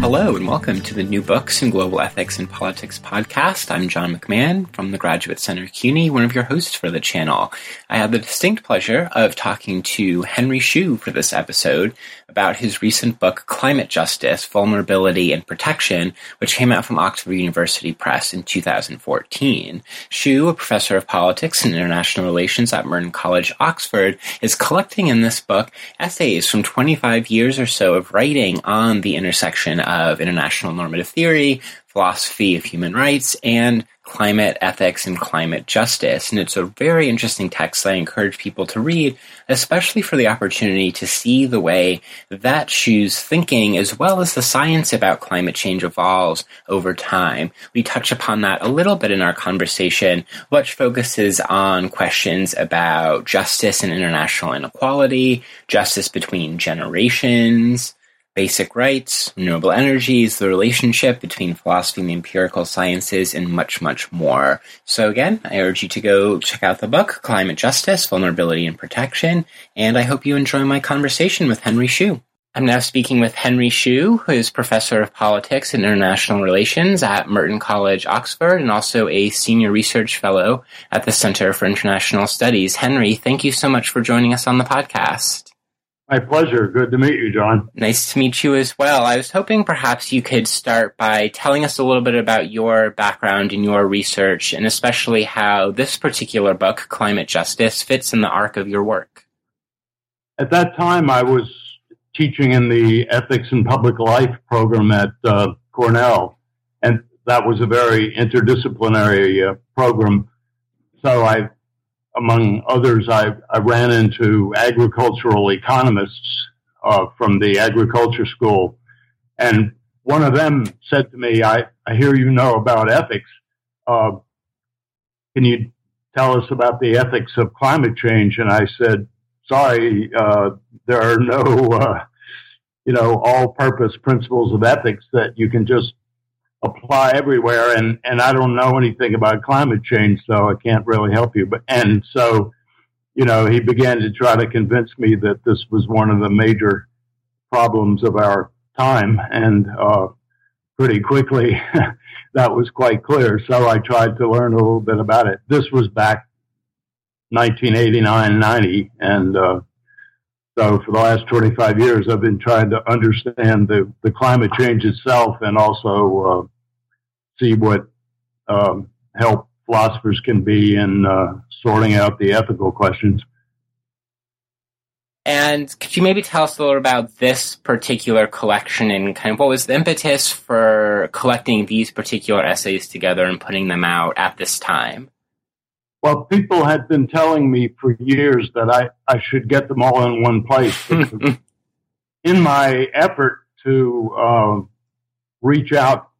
Hello, and welcome to the New Books in Global Ethics and Politics podcast. I'm John McMahon from the Graduate Center CUNY, one of your hosts for the channel. I had the distinct pleasure of talking to Henry Shue for this episode about his recent book, Climate Justice, Vulnerability and Protection, which came out from Oxford University Press in 2014. Shue, a professor of politics and international relations at Merton College, Oxford, is collecting in this book essays from 25 years or so of writing on the intersection of international normative theory, philosophy of human rights, and climate ethics and climate justice. And it's a very interesting text that I encourage people to read, especially for the opportunity to see the way that Shue's thinking, as well as the science about climate change, evolves over time. We touch upon that a little bit in our conversation, which focuses on questions about justice and international inequality, justice between generations, basic rights, renewable energies, the relationship between philosophy and the empirical sciences, and much, much more. So again, I urge you to go check out the book, Climate Justice, Vulnerability and Protection, and I hope you enjoy my conversation with Henry Shue. I'm now speaking with Henry Shue, who is Professor of Politics and International Relations at Merton College, Oxford, and also a Senior Research Fellow at the Center for International Studies. Henry, thank you so much for joining us on the podcast. My pleasure. Good to meet you, John. Nice to meet you as well. I was hoping perhaps you could start by telling us a little bit about your background and your research, and especially how this particular book, Climate Justice, fits in the arc of your work. At that time, I was teaching in the Ethics and Public Life program at uh, Cornell, and that was a very interdisciplinary uh, program. So I among others, I, I ran into agricultural economists uh, from the agriculture school. And one of them said to me, I, I hear you know about ethics. Uh, can you tell us about the ethics of climate change? And I said, sorry, uh, there are no, uh, you know, all purpose principles of ethics that you can just apply everywhere and and I don't know anything about climate change so I can't really help you but and so you know he began to try to convince me that this was one of the major problems of our time and uh, pretty quickly that was quite clear so I tried to learn a little bit about it. This was back 1989 90 and uh, so for the last 25 years, I've been trying to understand the, the climate change itself and also uh, see what um, help philosophers can be in uh, sorting out the ethical questions. And could you maybe tell us a little about this particular collection and kind of what was the impetus for collecting these particular essays together and putting them out at this time? Well, people had been telling me for years that I, I should get them all in one place. in my effort to uh, reach out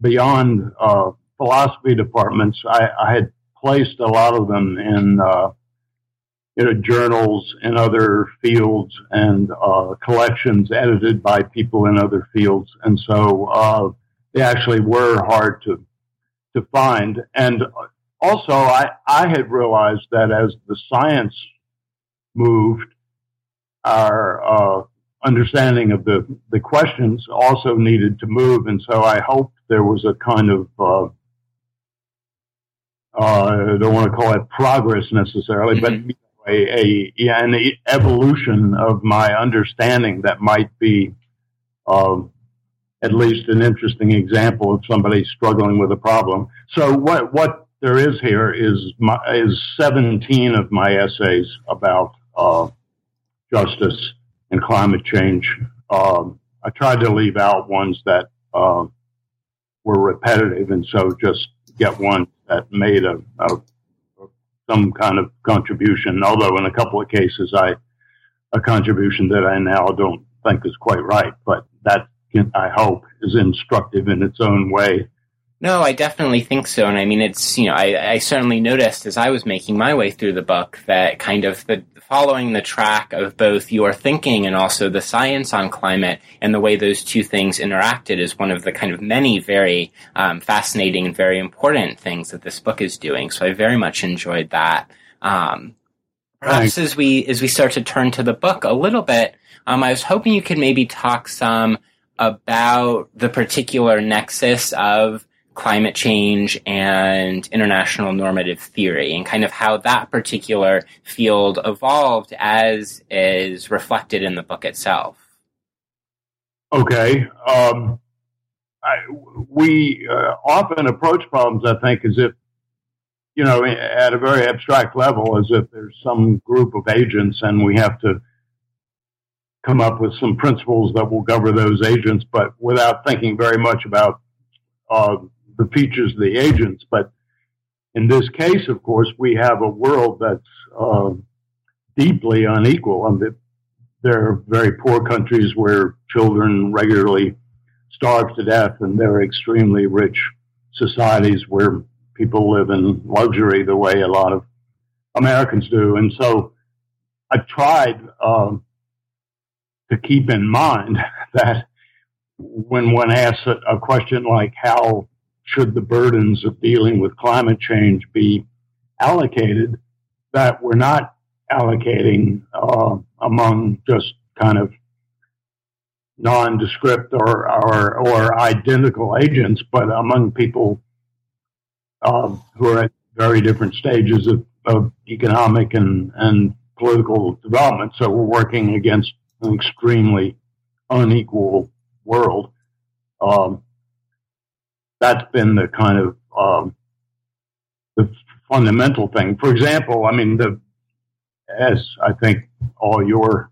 beyond uh, philosophy departments, I, I, had placed a lot of them in uh, you know, journals in other fields and uh, collections edited by people in other fields, and so uh, they actually were hard to to find. And also, I, I had realized that as the science moved, our uh, understanding of the, the questions also needed to move. And so I hoped there was a kind of, uh, uh, I don't want to call it progress necessarily, mm-hmm. but a, a an evolution of my understanding that might be um, at least an interesting example of somebody struggling with a problem. So what what there is here is my, is 17 of my essays about uh, justice and climate change. Um, I tried to leave out ones that uh, were repetitive, and so just get one that made a, a, some kind of contribution. Although in a couple of cases, I a contribution that I now don't think is quite right, but that I hope is instructive in its own way no, I definitely think so. And I mean, it's, you know, I, I certainly noticed as I was making my way through the book that kind of the following the track of both your thinking and also the science on climate and the way those two things interacted is one of the kind of many very um, fascinating and very important things that this book is doing. So I very much enjoyed that. Um, perhaps as we as we start to turn to the book a little bit, um, I was hoping you could maybe talk some about the particular nexus of climate change and international normative theory and kind of how that particular field evolved as is reflected in the book itself. Okay. Um, I, we uh, often approach problems, I think, as if, you know, at a very abstract level, as if there's some group of agents and we have to come up with some principles that will govern those agents, but without thinking very much about uh, the features of the agents. But in this case, of course, we have a world that's uh, deeply unequal. I mean, there are very poor countries where children regularly starve to death, and there are extremely rich societies where people live in luxury the way a lot of Americans do. And so I tried um, to keep in mind that when one asks a, a question like how should the burdens of dealing with climate change be allocated, that we're not allocating uh, among just kind of nondescript or, or, or identical agents, but among people uh, who are at very different stages of, of economic and, and political development. So we're working against an extremely unequal world. Um, that's been the kind of um, the fundamental thing. For example, I mean, the as I think all your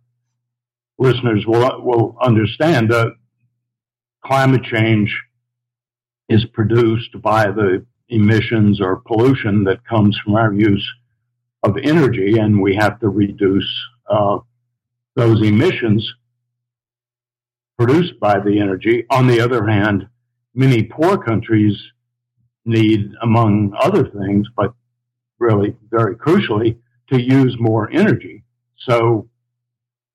listeners will will understand, climate change is produced by the emissions or pollution that comes from our use of energy, and we have to reduce uh, those emissions produced by the energy. On the other hand, many poor countries need, among other things, but really very crucially, to use more energy. So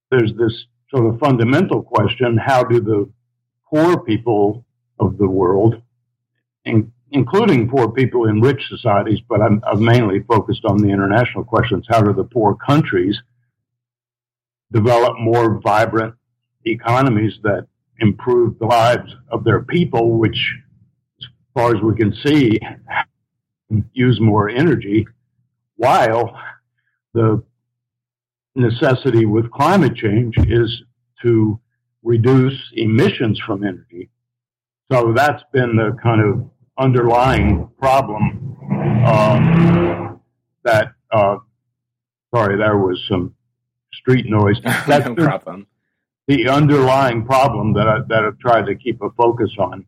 there's this sort of fundamental question how do the poor people of the world, in, including poor people in rich societies, but I'm, I'm mainly focused on the international questions how do the poor countries develop more vibrant economies that improve the lives of their people, which, as far as we can see, use more energy, while the necessity with climate change is to reduce emissions from energy. So that's been the kind of underlying problem uh, that. Uh, sorry, there was some street noise. That's no problem. The underlying problem that I, that I've tried to keep a focus on.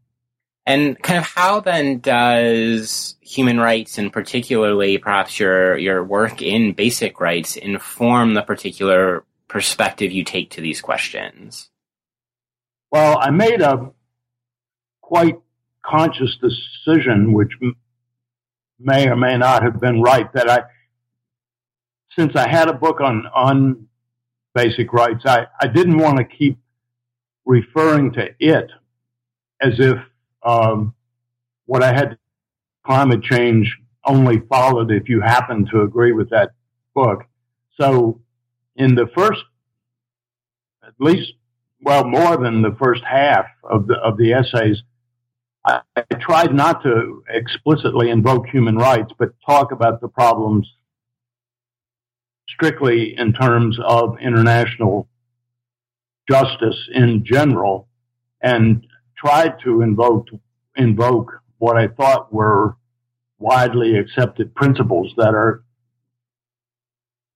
And kind of how then does human rights, and particularly perhaps your your work in basic rights, inform the particular perspective you take to these questions? Well, I made a quite conscious decision, which may or may not have been right, that I, since I had a book on on basic rights. I, I didn't want to keep referring to it as if um, what I had climate change only followed if you happen to agree with that book. So in the first, at least, well, more than the first half of the, of the essays, I, I tried not to explicitly invoke human rights, but talk about the problems strictly in terms of international justice in general and tried to invoke invoke what I thought were widely accepted principles that are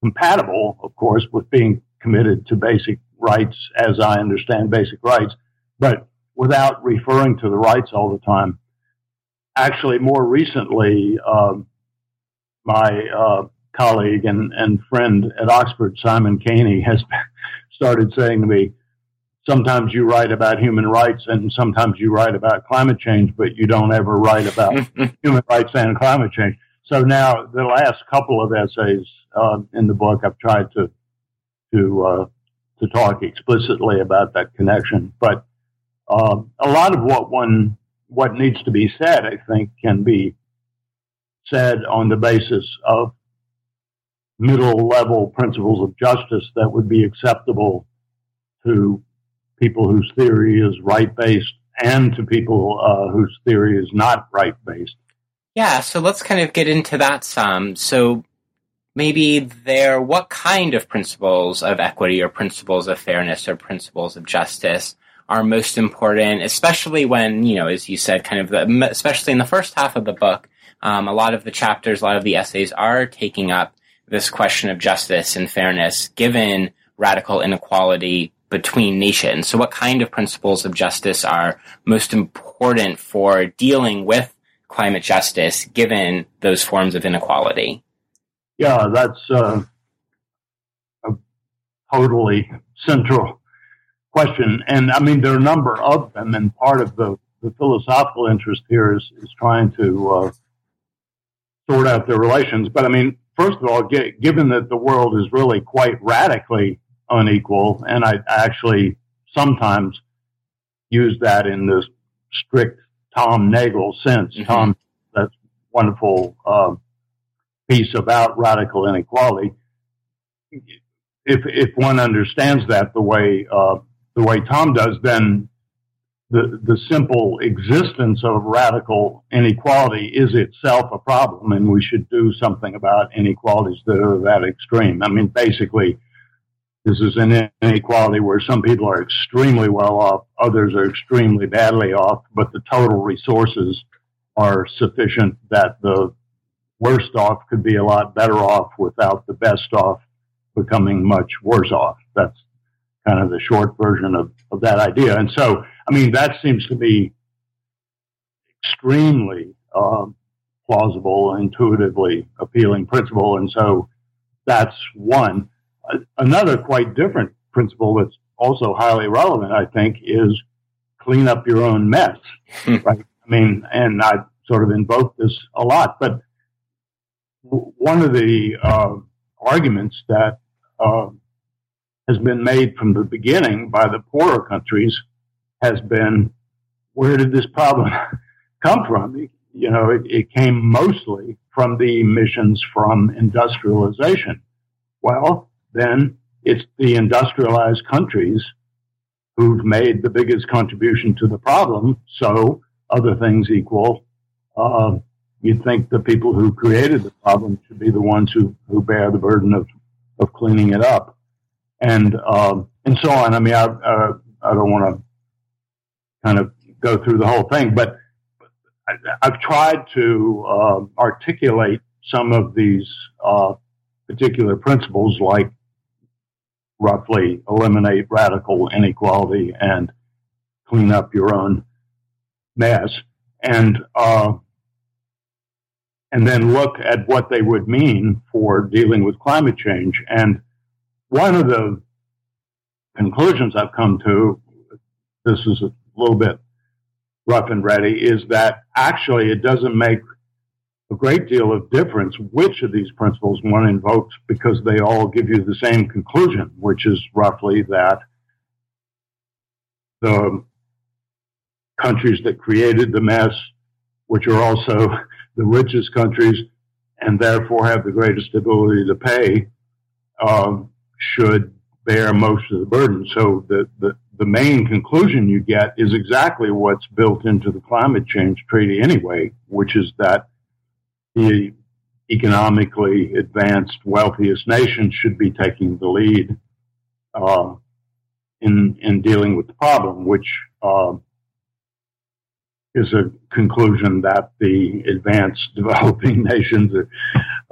compatible, of course, with being committed to basic rights as I understand basic rights, but without referring to the rights all the time. Actually, more recently, um, my uh, colleague and, and friend at Oxford, Simon Caney, has started saying to me, sometimes you write about human rights and sometimes you write about climate change, but you don't ever write about human rights and climate change. So now the last couple of essays uh, in the book, I've tried to to uh, to talk explicitly about that connection. But uh, a lot of what one what needs to be said, I think, can be said on the basis of middle level principles of justice that would be acceptable to people whose theory is right based and to people uh, whose theory is not right based. Yeah, so let's kind of get into that some. So maybe there, what kind of principles of equity or principles of fairness or principles of justice are most important, especially when, you know, as you said, kind of the, especially in the first half of the book, um, a lot of the chapters, a lot of the essays are taking up this question of justice and fairness given radical inequality between nations. So what kind of principles of justice are most important for dealing with climate justice given those forms of inequality? Yeah, that's uh, a totally central question. And I mean, there are a number of them, and part of the, the philosophical interest here is, is trying to uh, sort out their relations. But I mean, first of all, given that the world is really quite radically unequal, and I actually sometimes use that in this strict Tom Nagel sense. Mm-hmm. Tom, that's wonderful uh, piece about radical inequality. If if one understands that the way uh, the way Tom does, then the the simple existence of radical inequality is itself a problem, and we should do something about inequalities that are that extreme. I mean, basically, this is an inequality where some people are extremely well off, others are extremely badly off, but the total resources are sufficient that the worst off could be a lot better off without the best off becoming much worse off. That's kind of the short version of, of that idea. And so, I mean, that seems to be extremely uh, plausible, intuitively appealing principle. And so that's one another quite different principle that's also highly relevant, I think, is clean up your own mess. Hmm. right? I mean, and I sort of invoke this a lot, but one of the uh, arguments that uh, has been made from the beginning by the poorer countries has been, where did this problem come from? You know, it, it came mostly from the emissions from industrialization. Well, then it's the industrialized countries who've made the biggest contribution to the problem. So, other things equal, uh, you'd think the people who created the problem should be the ones who, who bear the burden of, of cleaning it up. And, uh, and so on. I mean, I, uh, I don't want to kind of go through the whole thing, but I, have tried to uh, articulate some of these uh, particular principles like roughly eliminate radical inequality and clean up your own mess. And uh, and then look at what they would mean for dealing with climate change. And one of the conclusions I've come to this is a little bit rough and ready is that actually it doesn't make a great deal of difference which of these principles one invokes because they all give you the same conclusion, which is roughly that the countries that created the mess, which are also the richest countries and therefore have the greatest ability to pay, um, should bear most of the burden. So the, the, the main conclusion you get is exactly what's built into the climate change treaty anyway, which is that the economically advanced, wealthiest nations should be taking the lead uh, in in dealing with the problem, which uh, is a conclusion that the advanced developing nations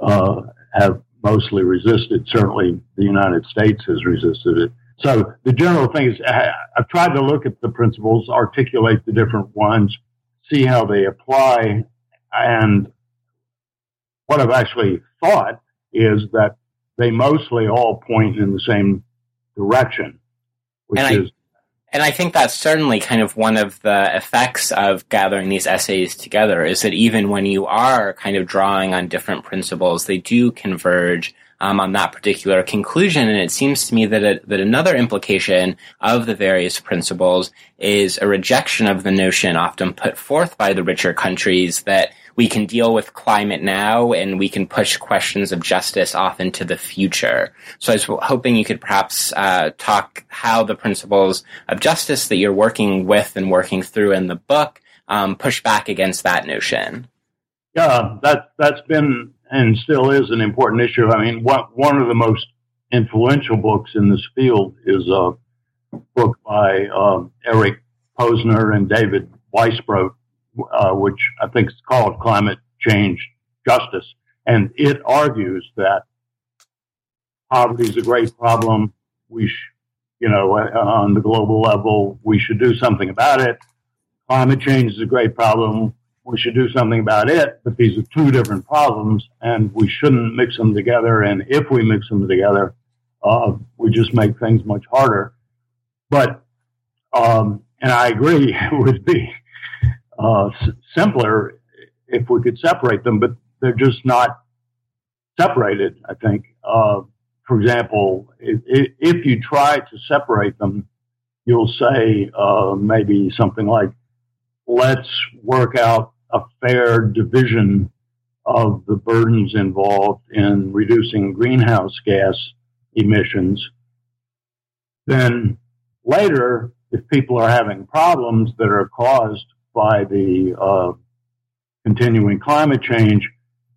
uh, have mostly resisted. Certainly, the United States has resisted it. So the general thing is, I've tried to look at the principles, articulate the different ones, see how they apply, and what I've actually thought is that they mostly all point in the same direction, which and is. And I think that's certainly kind of one of the effects of gathering these essays together is that even when you are kind of drawing on different principles, they do converge um, on that particular conclusion. And it seems to me that that another implication of the various principles is a rejection of the notion often put forth by the richer countries that we can deal with climate now and we can push questions of justice off into the future. So I was hoping you could perhaps uh, talk how the principles of justice that you're working with and working through in the book um, push back against that notion. Yeah, that that's been and still is an important issue. I mean, one one of the most influential books in this field is a book by um, Eric Posner and David Weisbach, uh, which I think is called Climate Change Justice. And it argues that poverty is a great problem. We, sh- you know, uh, on the global level, we should do something about it. Climate change is a great problem. We should do something about it. But these are two different problems, and we shouldn't mix them together. And if we mix them together, uh, we just make things much harder. But, um, and I agree, it would be uh, simpler if we could separate them, but they're just not separated, I think. Uh, for example, if, if, you try to separate them, you'll say uh, maybe something like, let's work out a fair division of the burdens involved in reducing greenhouse gas emissions. Then later, if people are having problems that are caused by the uh, continuing climate change,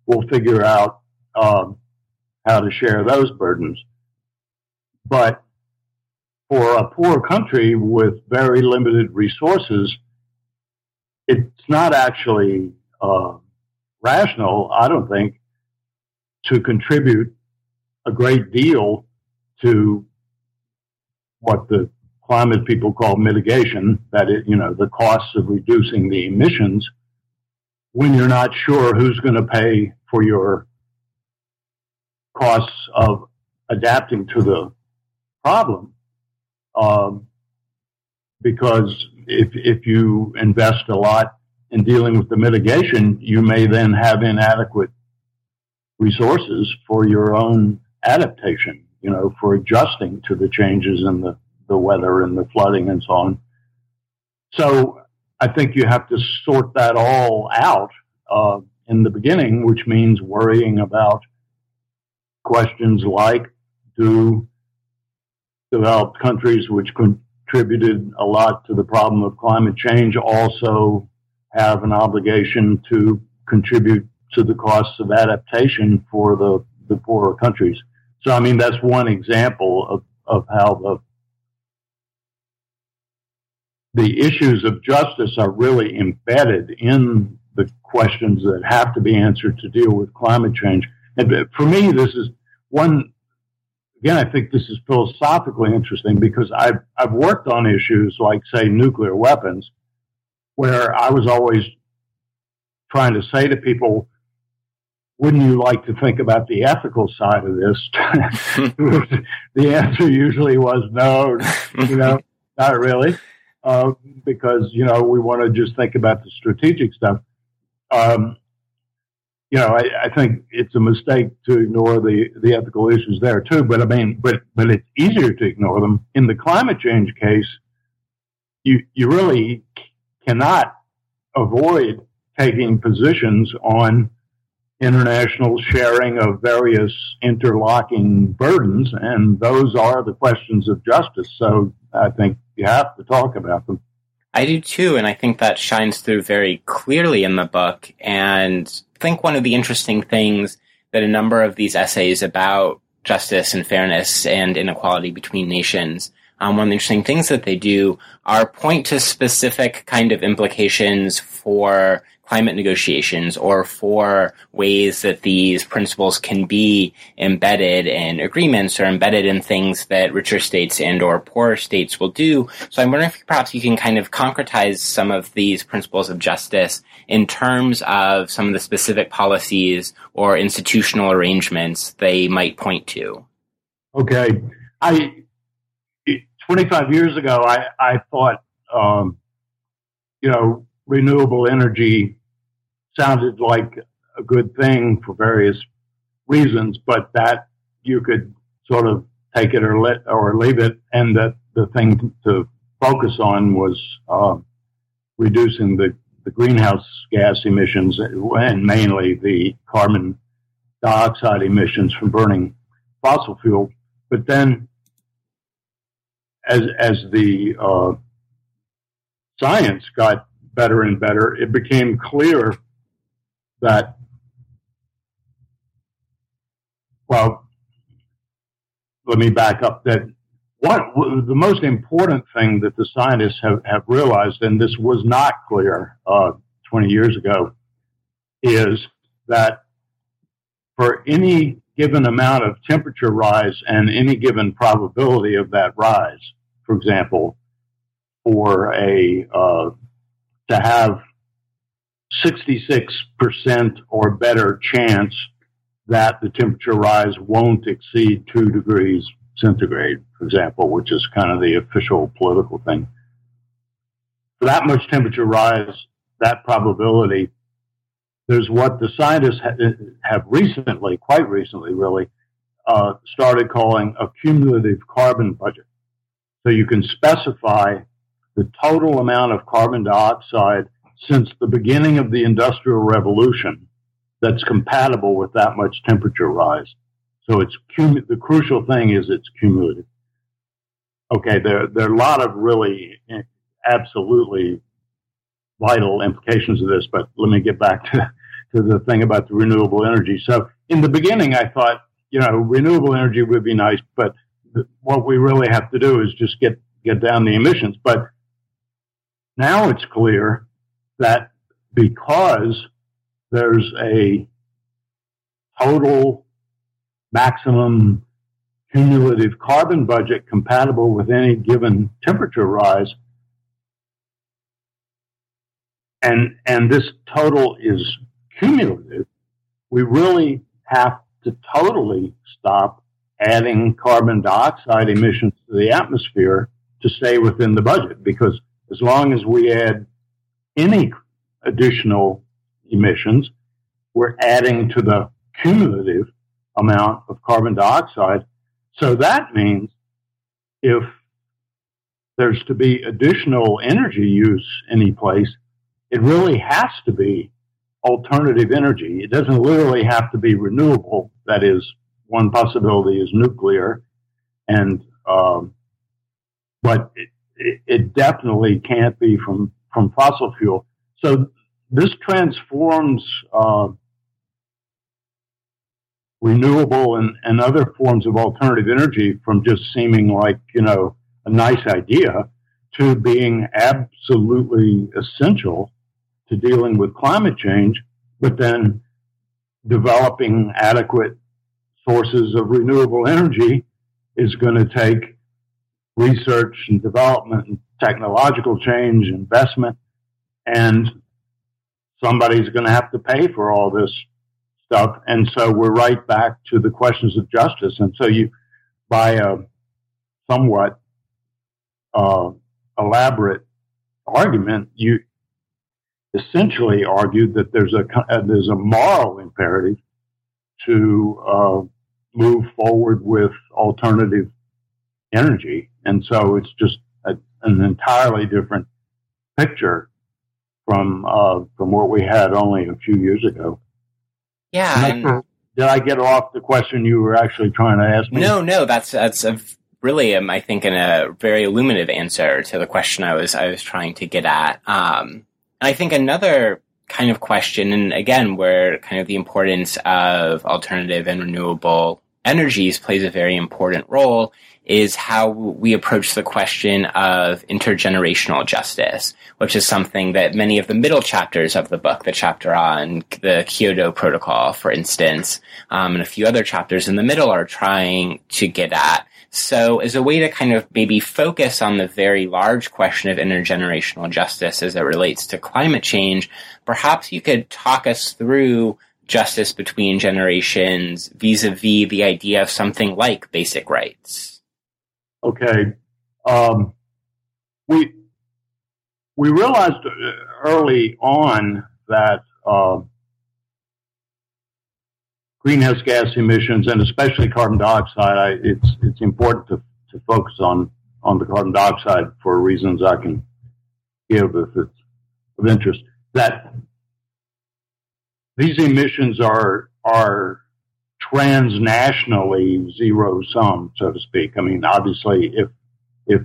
we'll figure out um, how to share those burdens. But for a poor country with very limited resources, it's not actually uh, rational, I don't think, to contribute a great deal to what the climate people call mitigation, that it, you know, the costs of reducing the emissions, when you're not sure who's going to pay for your costs of adapting to the problem. Um, because if, if you invest a lot in dealing with the mitigation, you may then have inadequate resources for your own adaptation, you know, for adjusting to the changes in the, the weather and the flooding and so on. So I think you have to sort that all out uh, in the beginning, which means worrying about questions like do developed countries which contributed a lot to the problem of climate change also have an obligation to contribute to the costs of adaptation for the, the poorer countries. So, I mean, that's one example of, of how the the issues of justice are really embedded in the questions that have to be answered to deal with climate change. And for me, this is one. Again, I think this is philosophically interesting because I've I've worked on issues like, say, nuclear weapons, where I was always trying to say to people, wouldn't you like to think about the ethical side of this? the answer usually was no, you know, not really, uh, because, you know, we want to just think about the strategic stuff. Um, you know, I, I, think it's a mistake to ignore the, the ethical issues there too. But I mean, but but it's easier to ignore them in the climate change case. You you really cannot avoid taking positions on international sharing of various interlocking burdens, and those are the questions of justice. So I think you have to talk about them. I do too, and I think that shines through very clearly in the book. And I think one of the interesting things that a number of these essays about justice and fairness and inequality between nations um, one of the interesting things that they do are point to specific kind of implications for climate negotiations or for ways that these principles can be embedded in agreements or embedded in things that richer states and or poorer states will do. So I'm wondering if perhaps you can kind of concretize some of these principles of justice in terms of some of the specific policies or institutional arrangements they might point to. Okay. I 25 years ago, I, I thought, um, you know, renewable energy sounded like a good thing for various reasons, but that you could sort of take it or let or leave it, and that the thing to focus on was uh, reducing the the greenhouse gas emissions and mainly the carbon dioxide emissions from burning fossil fuel. But then, as as the uh, science got better and better, it became clear that well, let me back up that what the most important thing that the scientists have, have realized, and this was not clear uh, 20 years ago, is that for any given amount of temperature rise and any given probability of that rise, for example, for a uh, to have 66% or better chance that the temperature rise won't exceed two degrees centigrade, for example, which is kind of the official political thing. For that much temperature rise, that probability, there's what the scientists have recently, quite recently really, uh, started calling a cumulative carbon budget. So you can specify the total amount of carbon dioxide since the beginning of the Industrial Revolution that's compatible with that much temperature rise. So it's cum- the crucial thing is it's cumulative. Okay, there there are a lot of really eh, absolutely vital implications of this, but let me get back to to the thing about the renewable energy. So in the beginning, I thought you know renewable energy would be nice, but what we really have to do is just get get down the emissions. But now it's clear that because there's a total maximum cumulative carbon budget compatible with any given temperature rise. And, and this total is cumulative. We really have to totally stop adding carbon dioxide emissions to the atmosphere to stay within the budget because as long as we add any additional emissions, we're adding to the cumulative amount of carbon dioxide. So that means if there's to be additional energy use any place, it really has to be alternative energy. It doesn't literally have to be renewable. That is, one possibility is nuclear, and um, but it, it, it definitely can't be from from fossil fuel. So this transforms uh, renewable and, and other forms of alternative energy from just seeming like, you know, a nice idea to being absolutely essential to dealing with climate change, but then developing adequate sources of renewable energy is going to take research and development and technological change, investment, and somebody's going to have to pay for all this stuff. And so we're right back to the questions of justice. And so you, by a somewhat uh, elaborate argument, you essentially argued that there's a uh, there's a moral imperative to uh, move forward with alternative energy, and so it's just an entirely different picture from uh, from what we had only a few years ago. Yeah. And, did I get off the question you were actually trying to ask me? No, no, that's that's a really, um, I think, in a very illuminative answer to the question I was I was trying to get at. Um, and I think another kind of question, and again, where kind of the importance of alternative and renewable energies plays a very important role is how we approach the question of intergenerational justice, which is something that many of the middle chapters of the book, the chapter on the Kyoto Protocol, for instance, um, and a few other chapters in the middle are trying to get at. So as a way to kind of maybe focus on the very large question of intergenerational justice as it relates to climate change, perhaps you could talk us through justice between generations vis-a-vis the idea of something like basic rights okay, um, we we realized early on that uh, greenhouse gas emissions and especially carbon dioxide, I, it's it's important to, to focus on on the carbon dioxide for reasons I can give if it's of interest. that these emissions are are transnationally zero sum, so to speak. I mean, obviously, if if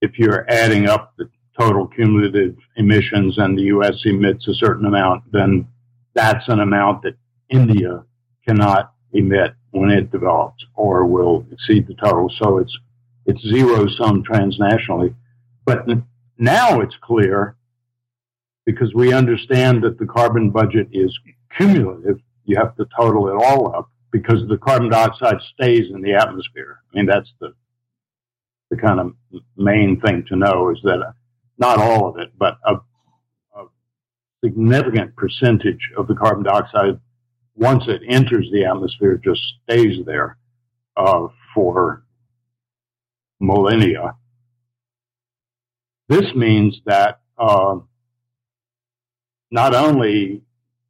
if you're adding up the total cumulative emissions and the U.S. emits a certain amount, then that's an amount that India cannot emit when it develops or will exceed the total. So it's it's zero sum transnationally. But now it's clear because we understand that the carbon budget is cumulative. You have to total it all up because the carbon dioxide stays in the atmosphere. I mean, that's the the kind of main thing to know is that not all of it, but a, a significant percentage of the carbon dioxide, once it enters the atmosphere, just stays there uh, for millennia. This means that uh, not only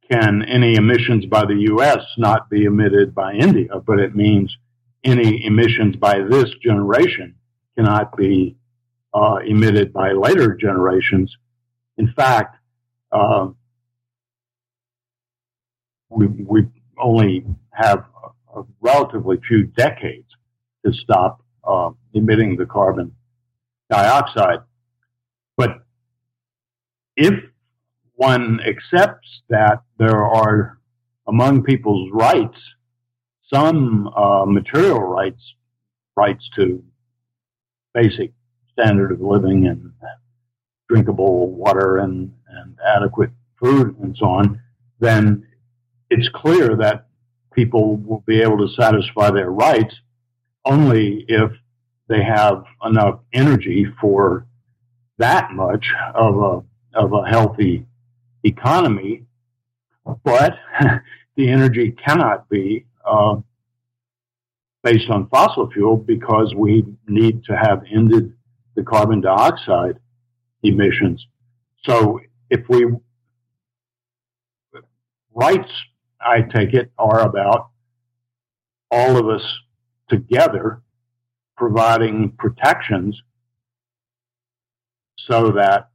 can any emissions by the U.S. not be emitted by India, but it means any emissions by this generation cannot be uh, emitted by later generations. In fact, uh, we, we only have a, relatively few decades to stop uh, emitting the carbon dioxide. But if one accepts that there are among people's rights some uh, material rights, rights to basic standard of living and drinkable water and, and adequate food and so on, then it's clear that people will be able to satisfy their rights only if they have enough energy for that much of a of a healthy economy, but the energy cannot be uh, based on fossil fuel because we need to have ended the carbon dioxide emissions. So if we rights, I take it, are about all of us together providing protections so that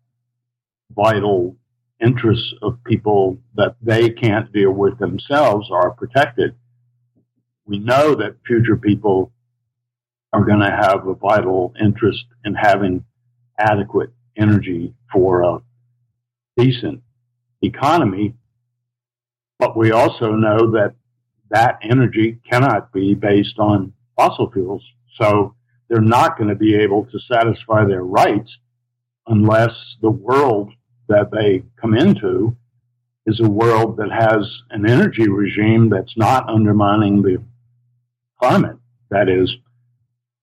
vital interests of people that they can't deal with themselves are protected. We know that future people are going to have a vital interest in having adequate energy for a decent economy. But we also know that that energy cannot be based on fossil fuels. So they're not going to be able to satisfy their rights unless the world that they come into is a world that has an energy regime that's not undermining the climate. That is,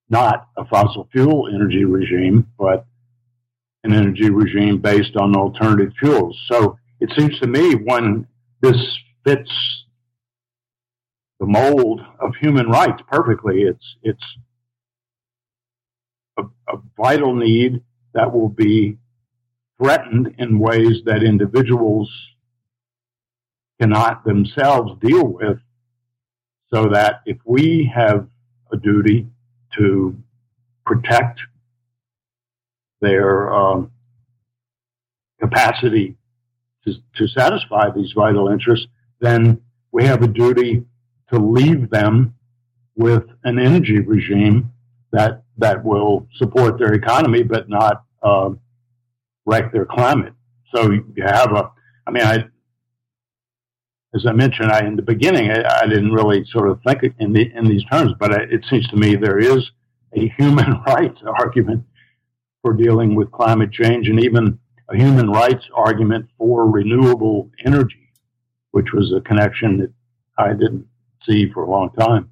not a fossil fuel energy regime, but an energy regime based on alternative fuels. So it seems to me when this fits the mold of human rights perfectly, it's it's a, a vital need that will be threatened in ways that individuals cannot themselves deal with. So that if we have a duty to protect their um, capacity to, to satisfy these vital interests, then we have a duty to leave them with an energy regime that that will support their economy but not uh, wreck their climate. So you have a, I mean, I, as I mentioned, I in the beginning, I, I didn't really sort of think in the in these terms, but it seems to me there is a human rights argument for dealing with climate change, and even a human rights argument for renewable energy, which was a connection that I didn't see for a long time.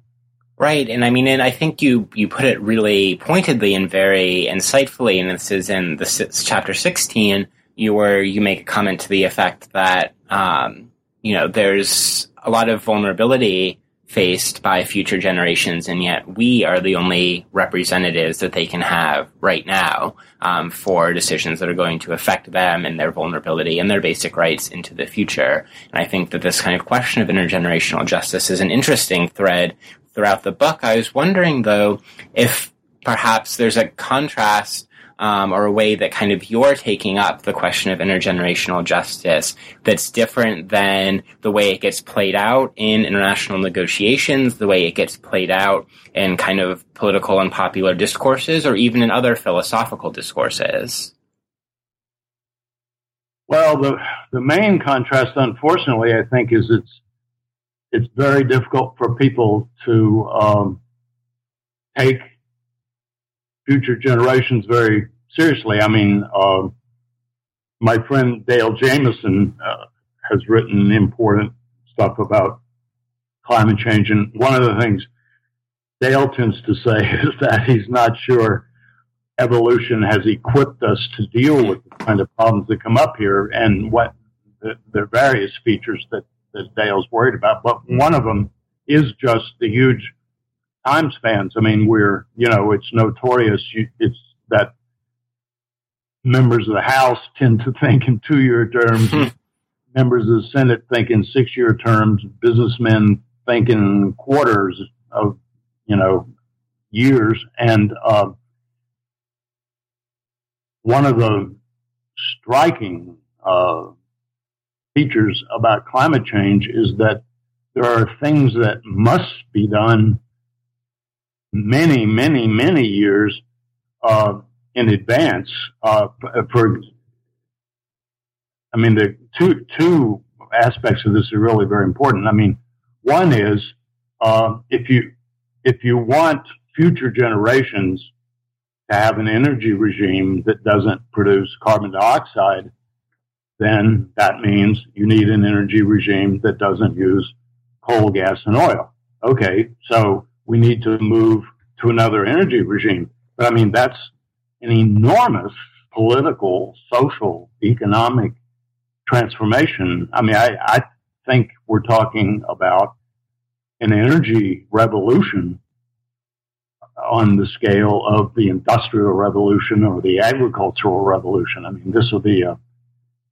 Right, and I mean, and I think you you put it really pointedly and very insightfully, and this is in the chapter sixteen, you where you make a comment to the effect that um, you know there's a lot of vulnerability faced by future generations, and yet we are the only representatives that they can have right now um, for decisions that are going to affect them and their vulnerability and their basic rights into the future. And I think that this kind of question of intergenerational justice is an interesting thread throughout the book. I was wondering, though, if perhaps there's a contrast um, or a way that kind of you're taking up the question of intergenerational justice that's different than the way it gets played out in international negotiations, the way it gets played out in kind of political and popular discourses, or even in other philosophical discourses? Well, the the main contrast, unfortunately, I think, is it's it's very difficult for people to um, take future generations very seriously. I mean, uh, my friend Dale Jamieson uh, has written important stuff about climate change, and one of the things Dale tends to say is that he's not sure evolution has equipped us to deal with the kind of problems that come up here and what the, the various features that, that Dale's worried about. But one of them is just the huge time spans. I mean, we're, you know, it's notorious. It's that members of the House tend to think in two year terms. Hmm. members of the Senate think in six year terms. Businessmen think in quarters of, you know, years. And, uh, one of the striking uh, features about climate change is that there are things that must be done many, many, many years uh, in advance. Uh, for, I mean, the two two aspects of this are really very important. I mean, one is uh, if you if you want future generations to have an energy regime that doesn't produce carbon dioxide, then that means you need an energy regime that doesn't use coal, gas, and oil. Okay, so we need to move to another energy regime. But I mean, that's an enormous political, social, economic transformation. I mean, I, I think we're talking about an energy revolution on the scale of the industrial revolution or the agricultural revolution. I mean, this will be a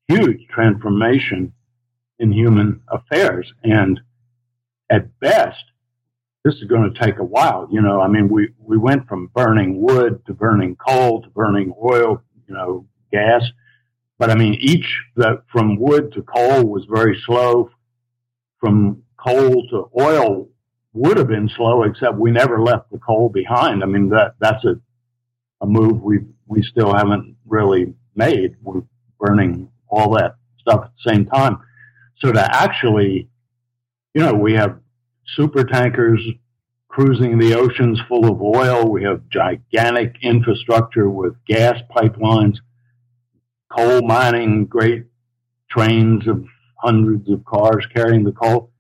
huge transformation in human affairs. And at best, this is going to take a while. You know, I mean, we, we went from burning wood to burning coal to burning oil, you know, gas. But I mean, each that from wood to coal was very slow. From coal to oil would have been slow, except we never left the coal behind. I mean, that, that's a, a move we, we still haven't really made. We're burning all that stuff at the same time. So to actually, you know, we have super tankers cruising the oceans full of oil. We have gigantic infrastructure with gas pipelines, coal mining, great trains of hundreds of cars carrying the coal.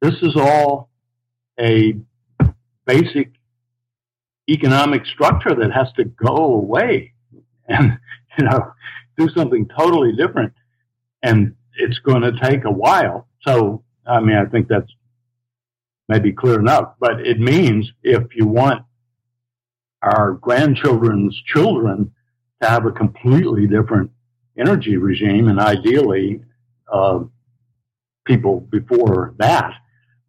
This is all a basic economic structure that has to go away and, you know, do something totally different. And it's going to take a while. So, I mean, I think that's maybe clear enough, but it means if you want our grandchildren's children to have a completely different energy regime and ideally, uh, people before that,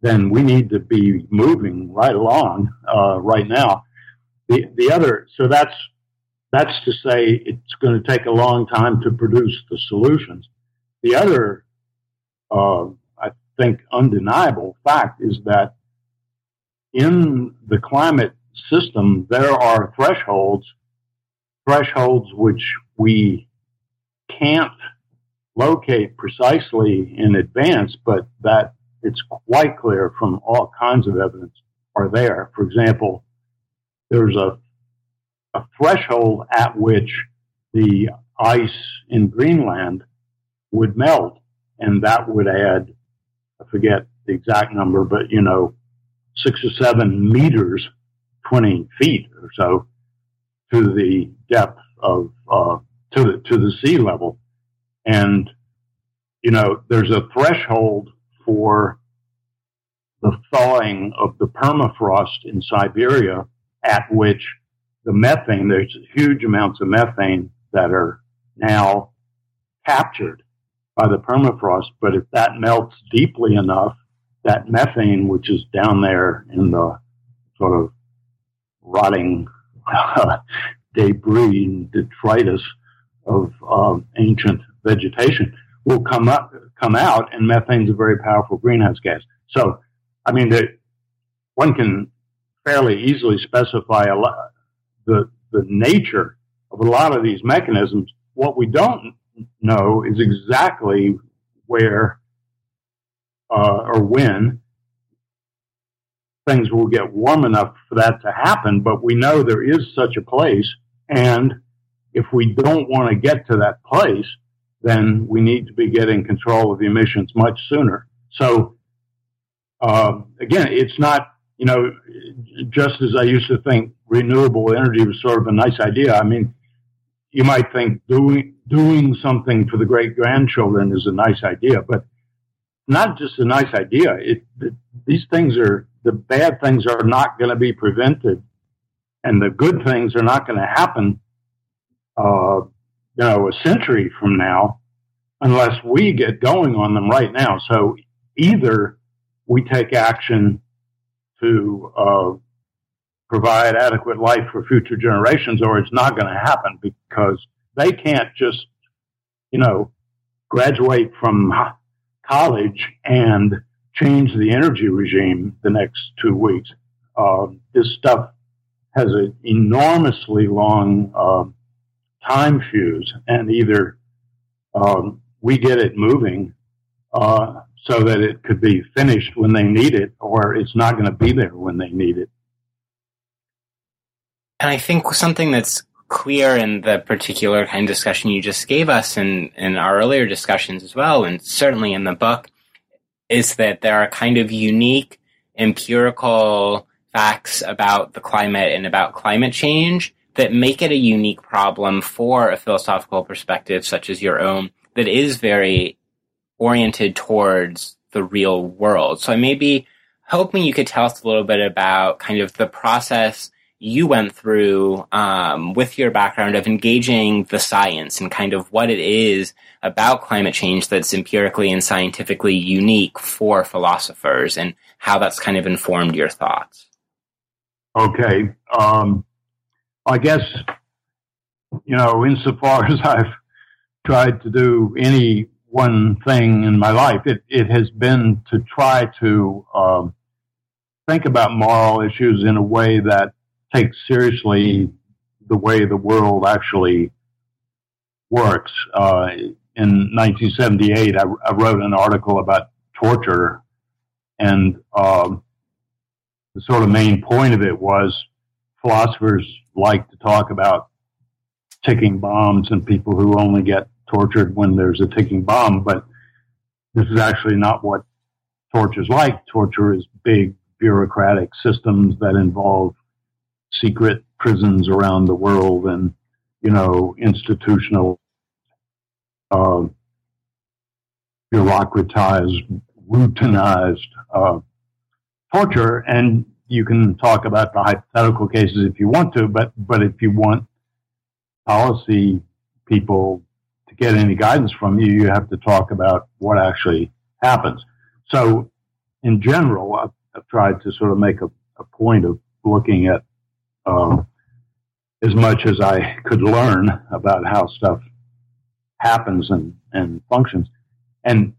then we need to be moving right along uh, right now. The the other so that's that's to say it's going to take a long time to produce the solutions. The other, uh, I think, undeniable fact is that in the climate system there are thresholds, thresholds which we can't locate precisely in advance, but that it's quite clear from all kinds of evidence are there. For example, there's a, a threshold at which the ice in Greenland would melt, and that would add, I forget the exact number, but you know, six or seven meters, 20 feet or so to the depth of, uh, to the, to the sea level. And, you know, there's a threshold for the thawing of the permafrost in Siberia, at which the methane, there's huge amounts of methane that are now captured by the permafrost. But if that melts deeply enough, that methane, which is down there in the sort of rotting debris and detritus of um, ancient vegetation will come up, come out, and methane is a very powerful greenhouse gas. So, I mean, the, one can fairly easily specify a lot, the the nature of a lot of these mechanisms. What we don't know is exactly where uh, or when things will get warm enough for that to happen, but we know there is such a place. And if we don't want to get to that place, then we need to be getting control of the emissions much sooner. So, uh, again, it's not, you know, just as I used to think renewable energy was sort of a nice idea. I mean, you might think doing, doing something for the great grandchildren is a nice idea, but not just a nice idea. It, it, these things are the bad things are not going to be prevented, and the good things are not going to happen. Uh, you know, a century from now, unless we get going on them right now. So either we take action to uh, provide adequate life for future generations, or it's not going to happen because they can't just, you know, graduate from college and change the energy regime the next two weeks. Uh, this stuff has an enormously long uh, time fuse, and either um, we get it moving uh, so that it could be finished when they need it, or it's not going to be there when they need it. And I think something that's clear in the particular kind of discussion you just gave us and in our earlier discussions as well, and certainly in the book, is that there are kind of unique empirical facts about the climate and about climate change that make it a unique problem for a philosophical perspective such as your own that is very oriented towards the real world. So I may be hoping you could tell us a little bit about kind of the process you went through um, with your background of engaging the science and kind of what it is about climate change that's empirically and scientifically unique for philosophers and how that's kind of informed your thoughts. Okay. Um, I guess, you know, insofar as I've tried to do any one thing in my life, it, it has been to try to um, think about moral issues in a way that takes seriously the way the world actually works. Uh, in 1978, I, I, wrote an article about torture, and um, the sort of main point of it was philosophers like to talk about ticking bombs and people who only get tortured when there's a ticking bomb, but this is actually not what torture is like. Torture is big bureaucratic systems that involve secret prisons around the world and, you know, institutional, uh, bureaucratized, routinized uh, torture. And you can talk about the hypothetical cases if you want to, but, but if you want policy people get any guidance from you, you have to talk about what actually happens. So, in general, I've, I've tried to sort of make a, a point of looking at um, as much as I could learn about how stuff happens and, and functions. And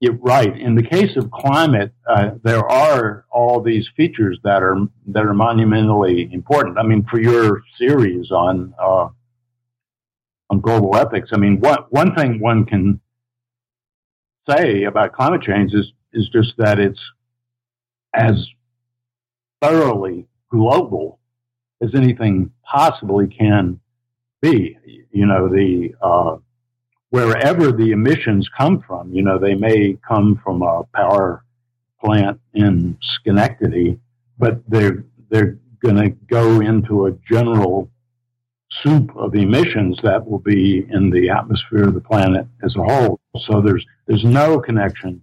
you're right. In the case of climate, uh, there are all these features that are that are monumentally important. I mean, for your series on uh, on global ethics, I mean, one one thing one can say about climate change is is just that it's as thoroughly global as anything possibly can be. You know, the uh, wherever the emissions come from, you know, they may come from a power plant in Schenectady, but they're they're going to go into a general soup of emissions that will be in the atmosphere of the planet as a whole. So there's there's no connection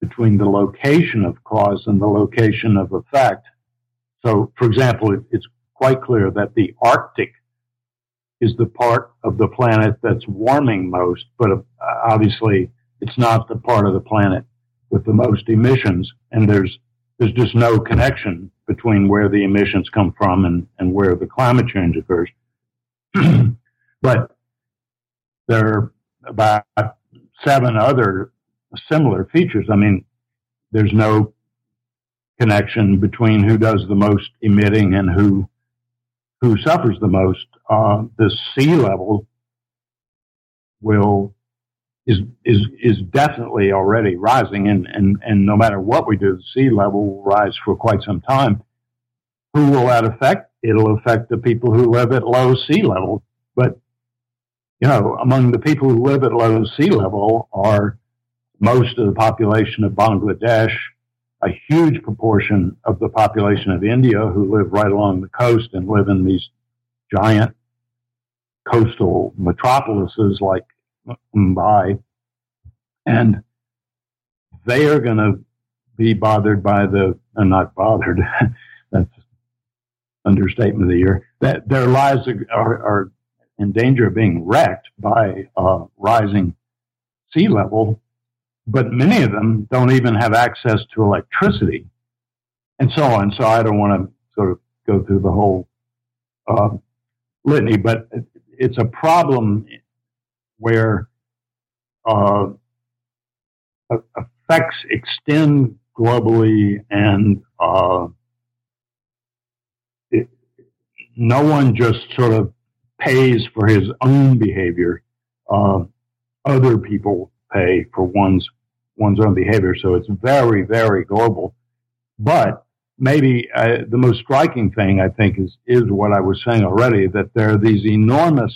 between the location of cause and the location of effect. So, for example, it's quite clear that the Arctic is the part of the planet that's warming most, but uh, obviously it's not the part of the planet with the most emissions, and there's there's just no connection between where the emissions come from and, and where the climate change occurs. but there are about seven other similar features. I mean, there's no connection between who does the most emitting and who who suffers the most. Uh, the sea level will is is is definitely already rising, and and and no matter what we do, the sea level will rise for quite some time. Who will that affect? It'll affect the people who live at low sea level, but you know, among the people who live at low sea level are most of the population of Bangladesh, a huge proportion of the population of India who live right along the coast and live in these giant coastal metropolises like Mumbai. And they are going to be bothered by the, uh, not bothered, that's understatement of the year, that their lives are, are in danger of being wrecked by uh, rising sea level, but many of them don't even have access to electricity, and so on. So I don't want to sort of go through the whole uh, litany, but it's a problem where uh, effects extend globally and uh, it, no one just sort of pays for his own behavior. Uh, other people pay for one's one's own behavior. So it's very, very global. But maybe uh, the most striking thing I think is is what I was saying already that there are these enormous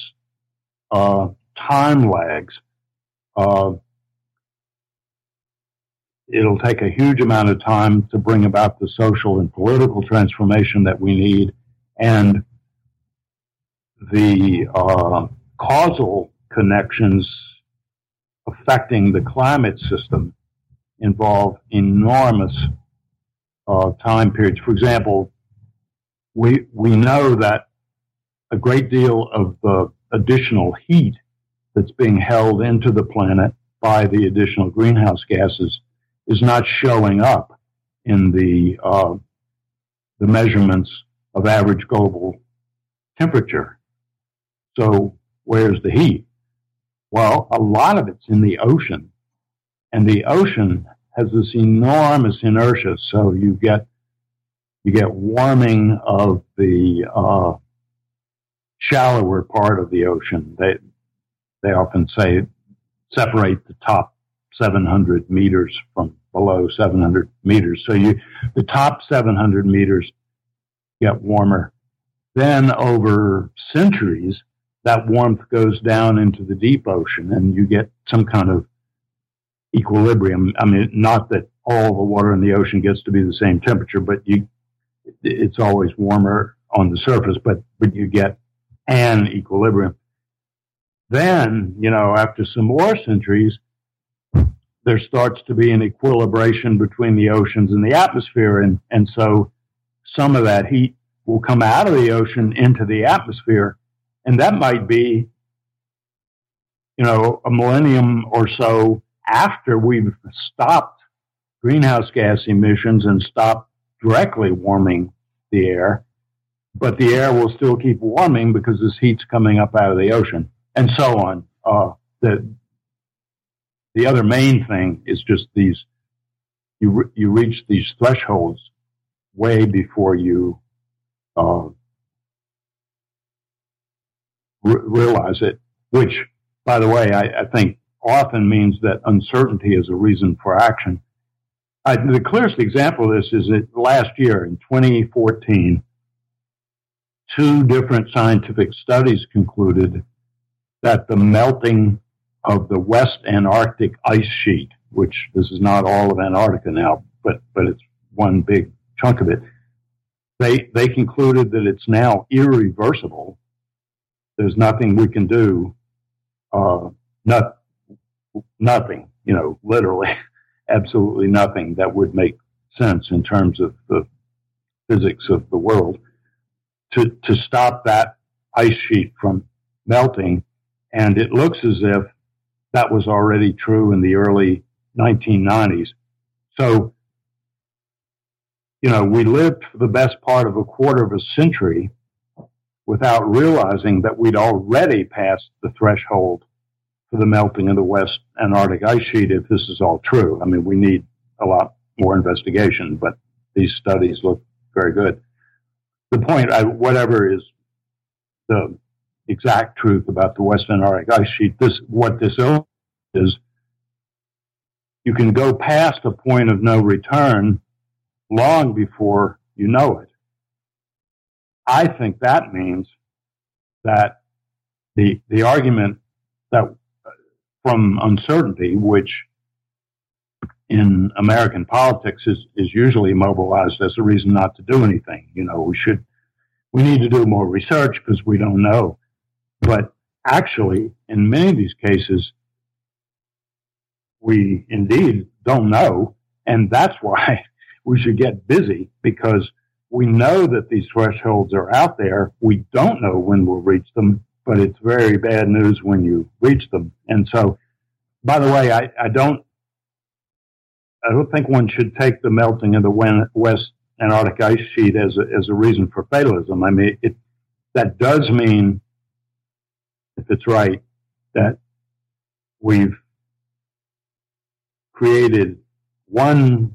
uh, time lags. Uh, it'll take a huge amount of time to bring about the social and political transformation that we need, and the uh, causal connections affecting the climate system involve enormous uh, time periods. For example, we we know that a great deal of the additional heat that's being held into the planet by the additional greenhouse gases is not showing up in the uh, the measurements of average global temperature. So where's the heat? Well, a lot of it's in the ocean, and the ocean has this enormous inertia. So you get you get warming of the uh, shallower part of the ocean. They they often say separate the top 700 meters from below 700 meters. So you the top 700 meters get warmer. Then over centuries, that warmth goes down into the deep ocean and you get some kind of equilibrium. I mean, not that all the water in the ocean gets to be the same temperature, but you, it's always warmer on the surface, but, but you get an equilibrium. Then, you know, after some more centuries, there starts to be an equilibration between the oceans and the atmosphere. And, and so some of that heat will come out of the ocean into the atmosphere and that might be, you know, a millennium or so after we've stopped greenhouse gas emissions and stopped directly warming the air. But the air will still keep warming because this heat's coming up out of the ocean and so on. Uh, the, the other main thing is just these, you, re- you reach these thresholds way before you uh, realize it, which, by the way, I, I, think often means that uncertainty is a reason for action. I, the clearest example of this is that last year in 2014, two different scientific studies concluded that the melting of the West Antarctic ice sheet, which this is not all of Antarctica now, but, but it's one big chunk of it, they, they concluded that it's now irreversible there's nothing we can do. Uh, not, nothing, you know, literally, absolutely nothing that would make sense in terms of the physics of the world to, to stop that ice sheet from melting. And it looks as if that was already true in the early 1990s. So you know, we lived for the best part of a quarter of a century without realizing that we'd already passed the threshold for the melting of the West Antarctic ice sheet if this is all true. I mean, we need a lot more investigation, but these studies look very good. The point, I, whatever is the exact truth about the West Antarctic ice sheet, this what this is, you can go past a point of no return long before you know it. I think that means that the the argument that from uncertainty, which in American politics is, is usually mobilized as a reason not to do anything. You know, we should, we need to do more research because we don't know. But actually, in many of these cases, we indeed don't know. And that's why we should get busy because we know that these thresholds are out there. We don't know when we'll reach them, but it's very bad news when you reach them. And so, by the way, I, I don't I don't think one should take the melting of the West Antarctic ice sheet as a, as a reason for fatalism. I mean, it, that does mean, if it's right, that we've created one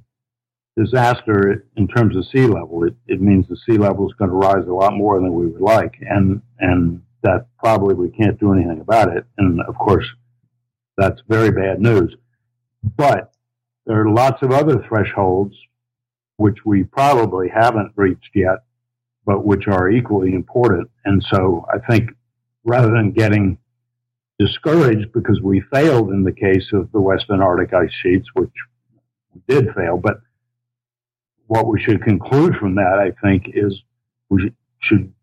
disaster in terms of sea level. It, it means the sea level is going to rise a lot more than we would like, and and that probably we can't do anything about it. And of course, that's very bad news. But there are lots of other thresholds which we probably haven't reached yet, but which are equally important. And so I think rather than getting discouraged because we failed in the case of the West Antarctic ice sheets, which did fail, but what we should conclude from that, I think, is we should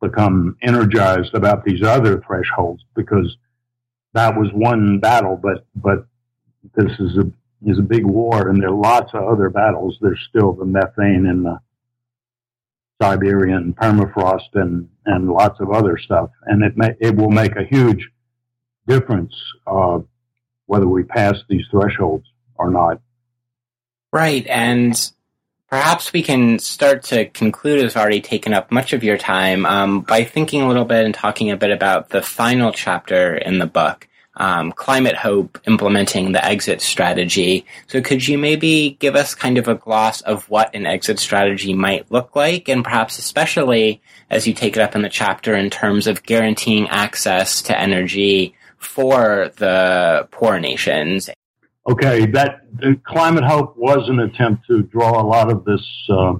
become energized about these other thresholds because that was one battle, but but this is a is a big war, and there are lots of other battles. There's still the methane and the Siberian permafrost and, and lots of other stuff. And it may, it will make a huge difference uh, whether we pass these thresholds or not. Right, and perhaps we can start to conclude. Has already taken up much of your time um, by thinking a little bit and talking a bit about the final chapter in the book um, climate hope implementing the exit strategy. So could you maybe give us kind of a gloss of what an exit strategy might look like, and perhaps especially as you take it up in the chapter in terms of guaranteeing access to energy for the poor nations? Okay, that climate hope was an attempt to draw a lot of this uh,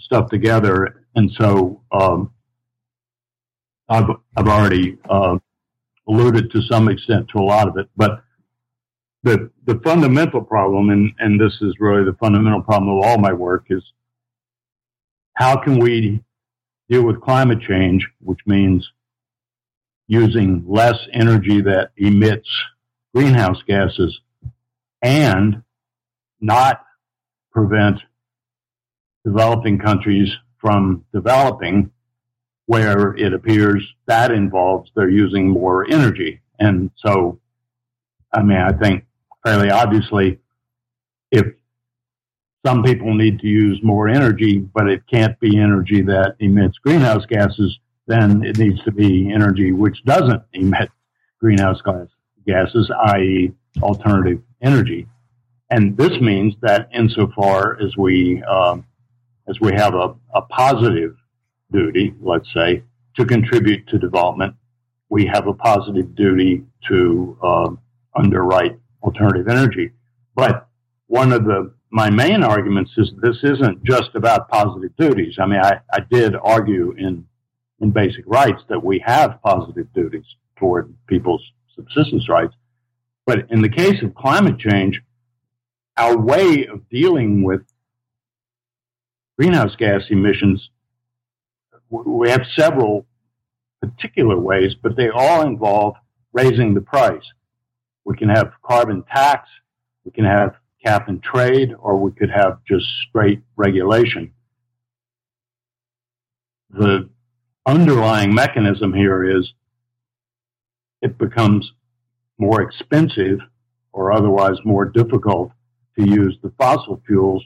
stuff together, and so um, I've I've already uh, alluded to some extent to a lot of it, but the the fundamental problem, and, and this is really the fundamental problem of all my work, is how can we deal with climate change, which means using less energy that emits greenhouse gases and not prevent developing countries from developing where it appears that involves they're using more energy. And so, I mean, I think fairly obviously, if some people need to use more energy, but it can't be energy that emits greenhouse gases, then it needs to be energy which doesn't emit greenhouse gas, gases, i.e., alternative energy. And this means that insofar as we uh, as we have a, a positive duty, let's say, to contribute to development. We have a positive duty to uh, underwrite alternative energy. But one of the my main arguments is this isn't just about positive duties. I mean, I, I did argue in in basic rights that we have positive duties toward people's subsistence rights. But in the case of climate change, our way of dealing with greenhouse gas emissions we have several particular ways, but they all involve raising the price. We can have carbon tax, we can have cap and trade, or we could have just straight regulation. The underlying mechanism here is it becomes more expensive or otherwise more difficult to use the fossil fuels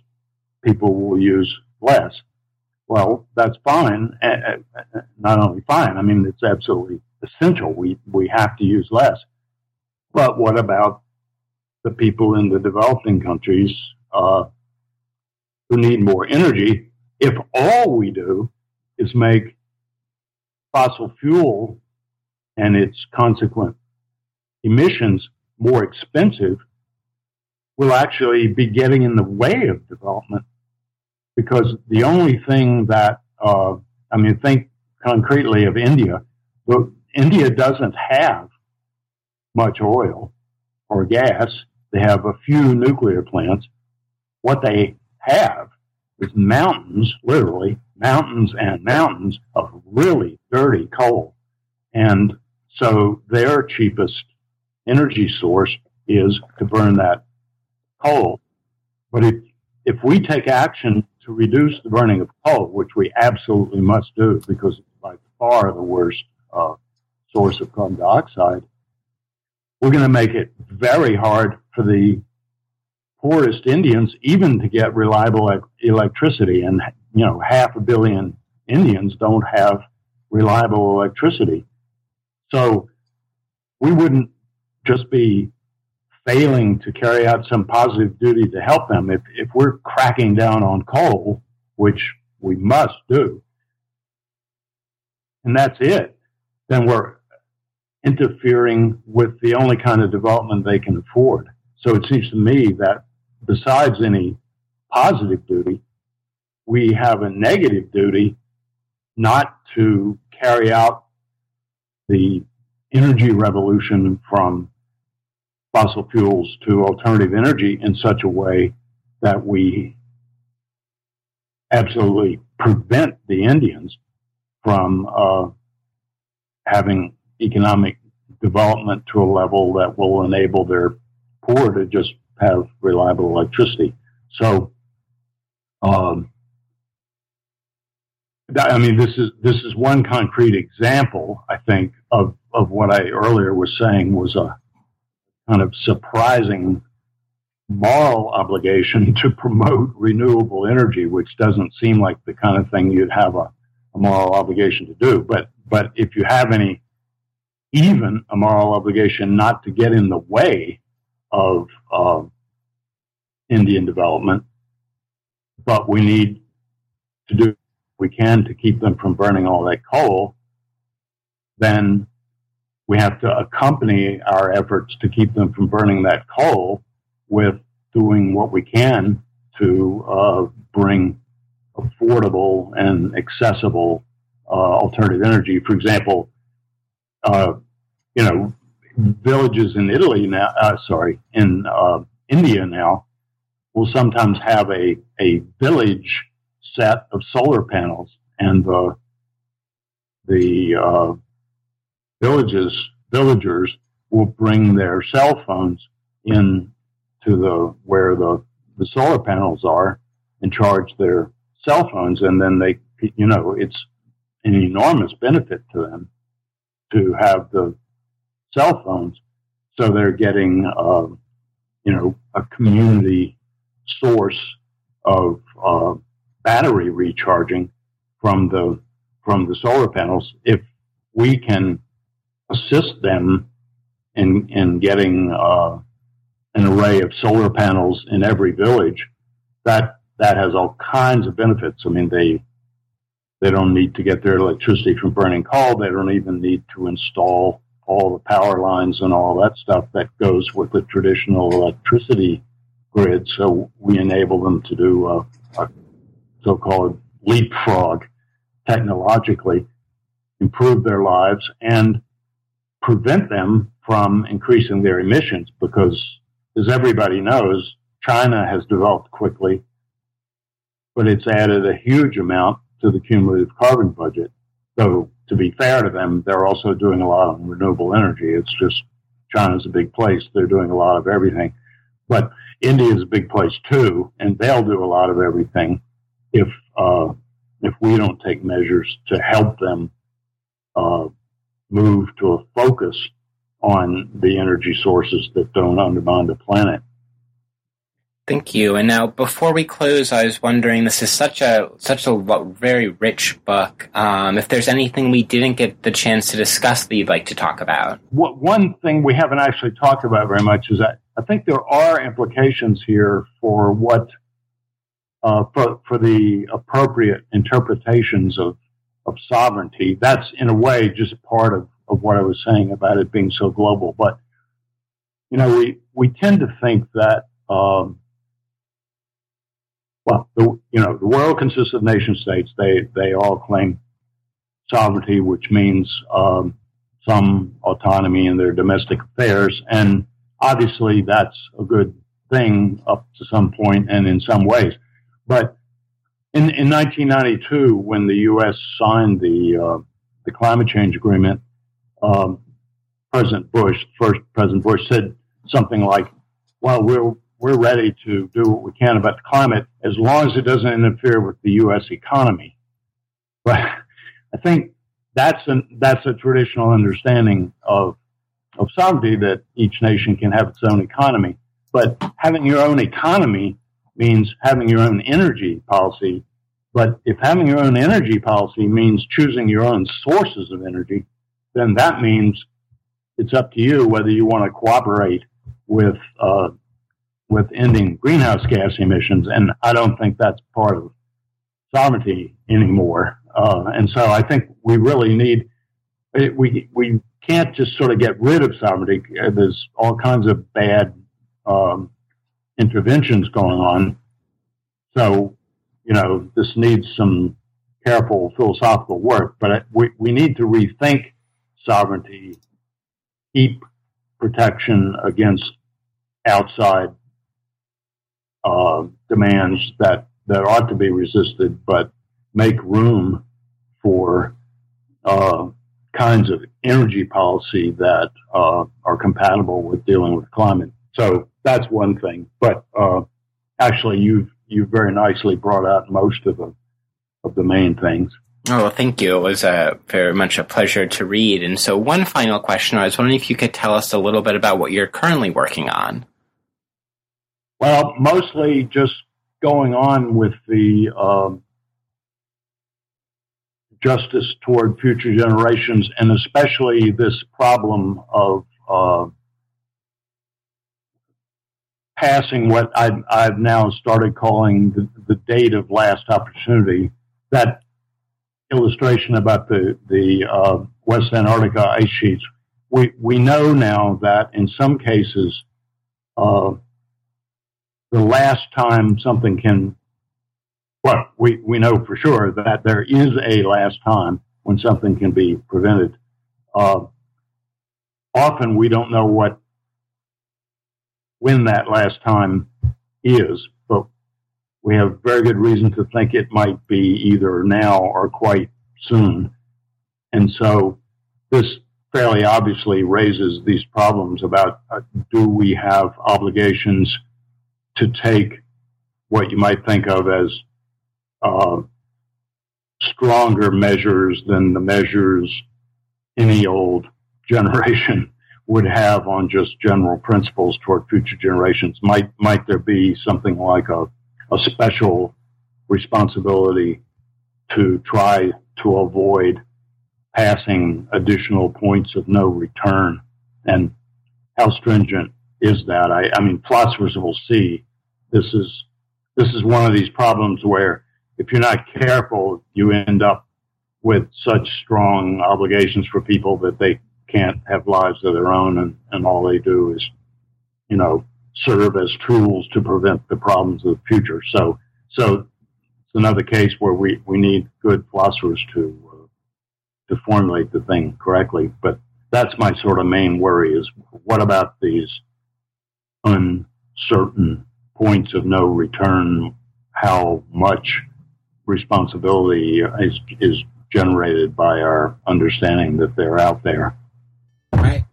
people will use less. Well, that's fine. Not only fine, I mean, it's absolutely essential. We, we have to use less. But what about the people in the developing countries uh, who need more energy? If all we do is make fossil fuel and its consequent emissions more expensive, we'll actually be getting in the way of development because the only thing that, uh, I mean, think concretely of India, but India doesn't have much oil or gas. They have a few nuclear plants. What they have is mountains, literally mountains and mountains of really dirty coal. And so their cheapest energy source is to burn that coal. But if, if we take action to reduce the burning of coal, which we absolutely must do because it's by far the worst uh, source of carbon dioxide, we're going to make it very hard for the poorest Indians even to get reliable electricity. And, you know, half a billion Indians don't have reliable electricity. So we wouldn't just be failing to carry out some positive duty to help them, if, if we're cracking down on coal, which we must do, and that's it, then we're interfering with the only kind of development they can afford. So it seems to me that besides any positive duty, we have a negative duty not to carry out the energy revolution from fossil fuels to alternative energy in such a way that we absolutely prevent the Indians from uh, having economic development to a level that will enable their poor to just have reliable electricity. So, um, I mean, this is this is one concrete example, I think, of of what I earlier was saying was a kind of surprising moral obligation to promote renewable energy, which doesn't seem like the kind of thing you'd have a, a moral obligation to do. But but if you have any even a moral obligation not to get in the way of uh, Indian development, but we need to do what we can to keep them from burning all that coal, then we have to accompany our efforts to keep them from burning that coal with doing what we can to uh, bring affordable and accessible uh, alternative energy. For example, uh, you know, villages in Italy now, uh, sorry, in uh, India now, will sometimes have a, a village set of solar panels, and the the uh, villages villagers will bring their cell phones in to the where the the solar panels are and charge their cell phones, and then they you know it's an enormous benefit to them to have the cell phones, so they're getting uh, you know a community source of uh, battery recharging from the from the solar panels. If we can assist them in in getting uh, an array of solar panels in every village, that that has all kinds of benefits. I mean, they they don't need to get their electricity from burning coal. They don't even need to install all the power lines and all that stuff that goes with the traditional electricity grid. So we enable them to do a, a so-called leapfrog technologically, improve their lives, and prevent them from increasing their emissions because, as everybody knows, China has developed quickly, but it's added a huge amount to the cumulative carbon budget. So, to be fair to them, they're also doing a lot on renewable energy. It's just China's a big place. They're doing a lot of everything. But India is a big place too, and they'll do a lot of everything if uh, if we don't take measures to help them uh, move to a focus on the energy sources that don't undermine the planet. Thank you. And now, before we close, I was wondering, this is such a such a very rich book. Um, if there's anything we didn't get the chance to discuss that you'd like to talk about, one thing we haven't actually talked about very much is that I think there are implications here for what uh, for for the appropriate interpretations of of sovereignty. That's in a way just part of of what I was saying about it being so global. But you know, we we tend to think that. Um, well, the, you know, the world consists of nation states. They they all claim sovereignty, which means um, some autonomy in their domestic affairs, and obviously that's a good thing up to some point and in some ways. But in, in 1992, when the U.S. signed the uh, the climate change agreement, um, President Bush, first President Bush, said something like, "Well, we're we're ready to do what we can about the climate as long as it doesn't interfere with the U.S. economy." But I think that's a that's a traditional understanding of of sovereignty that each nation can have its own economy. But having your own economy means having your own energy policy. But if having your own energy policy means choosing your own sources of energy, then that means it's up to you whether you want to cooperate with uh, with ending greenhouse gas emissions. And I don't think that's part of sovereignty anymore. Uh, and so I think we really need we we can't just sort of get rid of sovereignty. There's all kinds of bad um, interventions going on. So, you know, this needs some careful philosophical work, but we, we need to rethink sovereignty, keep protection against outside uh, demands that, that ought to be resisted, but make room for uh, kinds of energy policy that uh, are compatible with dealing with climate. So that's one thing. But uh, actually, you've you very nicely brought out most of the of the main things. Oh, well, thank you. It was uh, very much a pleasure to read. And so, one final question: I was wondering if you could tell us a little bit about what you're currently working on. Well, mostly just going on with the um, justice toward future generations, and especially this problem of uh, passing what I've, I've, now started calling the, the, date of last opportunity. That illustration about the the uh, West Antarctica ice sheets. We we know now that in some cases, uh, the last time something can well, we, we know for sure that there is a last time when something can be prevented. Uh, often we don't know what when that last time is, but we have very good reason to think it might be either now or quite soon. And so this fairly obviously raises these problems about uh, do we have obligations to take what you might think of as uh, stronger measures than the measures any old generation would have on just general principles toward future generations. Might might there be something like a, a special responsibility to try to avoid passing additional points of no return? And how stringent is that? I, I mean, philosophers will see this is this is one of these problems where if you're not careful, you end up with such strong obligations for people that they can't have lives of their own and, and all they do is, you know, serve as tools to prevent the problems of the future. So, so it's another case where we, we need good philosophers to, uh, to formulate the thing correctly. But that's my sort of main worry is what about these uncertain points of no return? How much responsibility is is generated by our understanding that they're out there.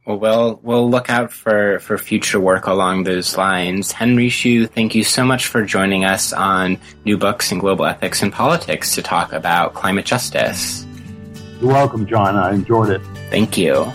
Well, we'll we'll look out for for future work along those lines. Henry Shue, thank you so much for joining us on New Books in Global Ethics and Politics to talk about climate justice. You're welcome, John. I enjoyed it. Thank you.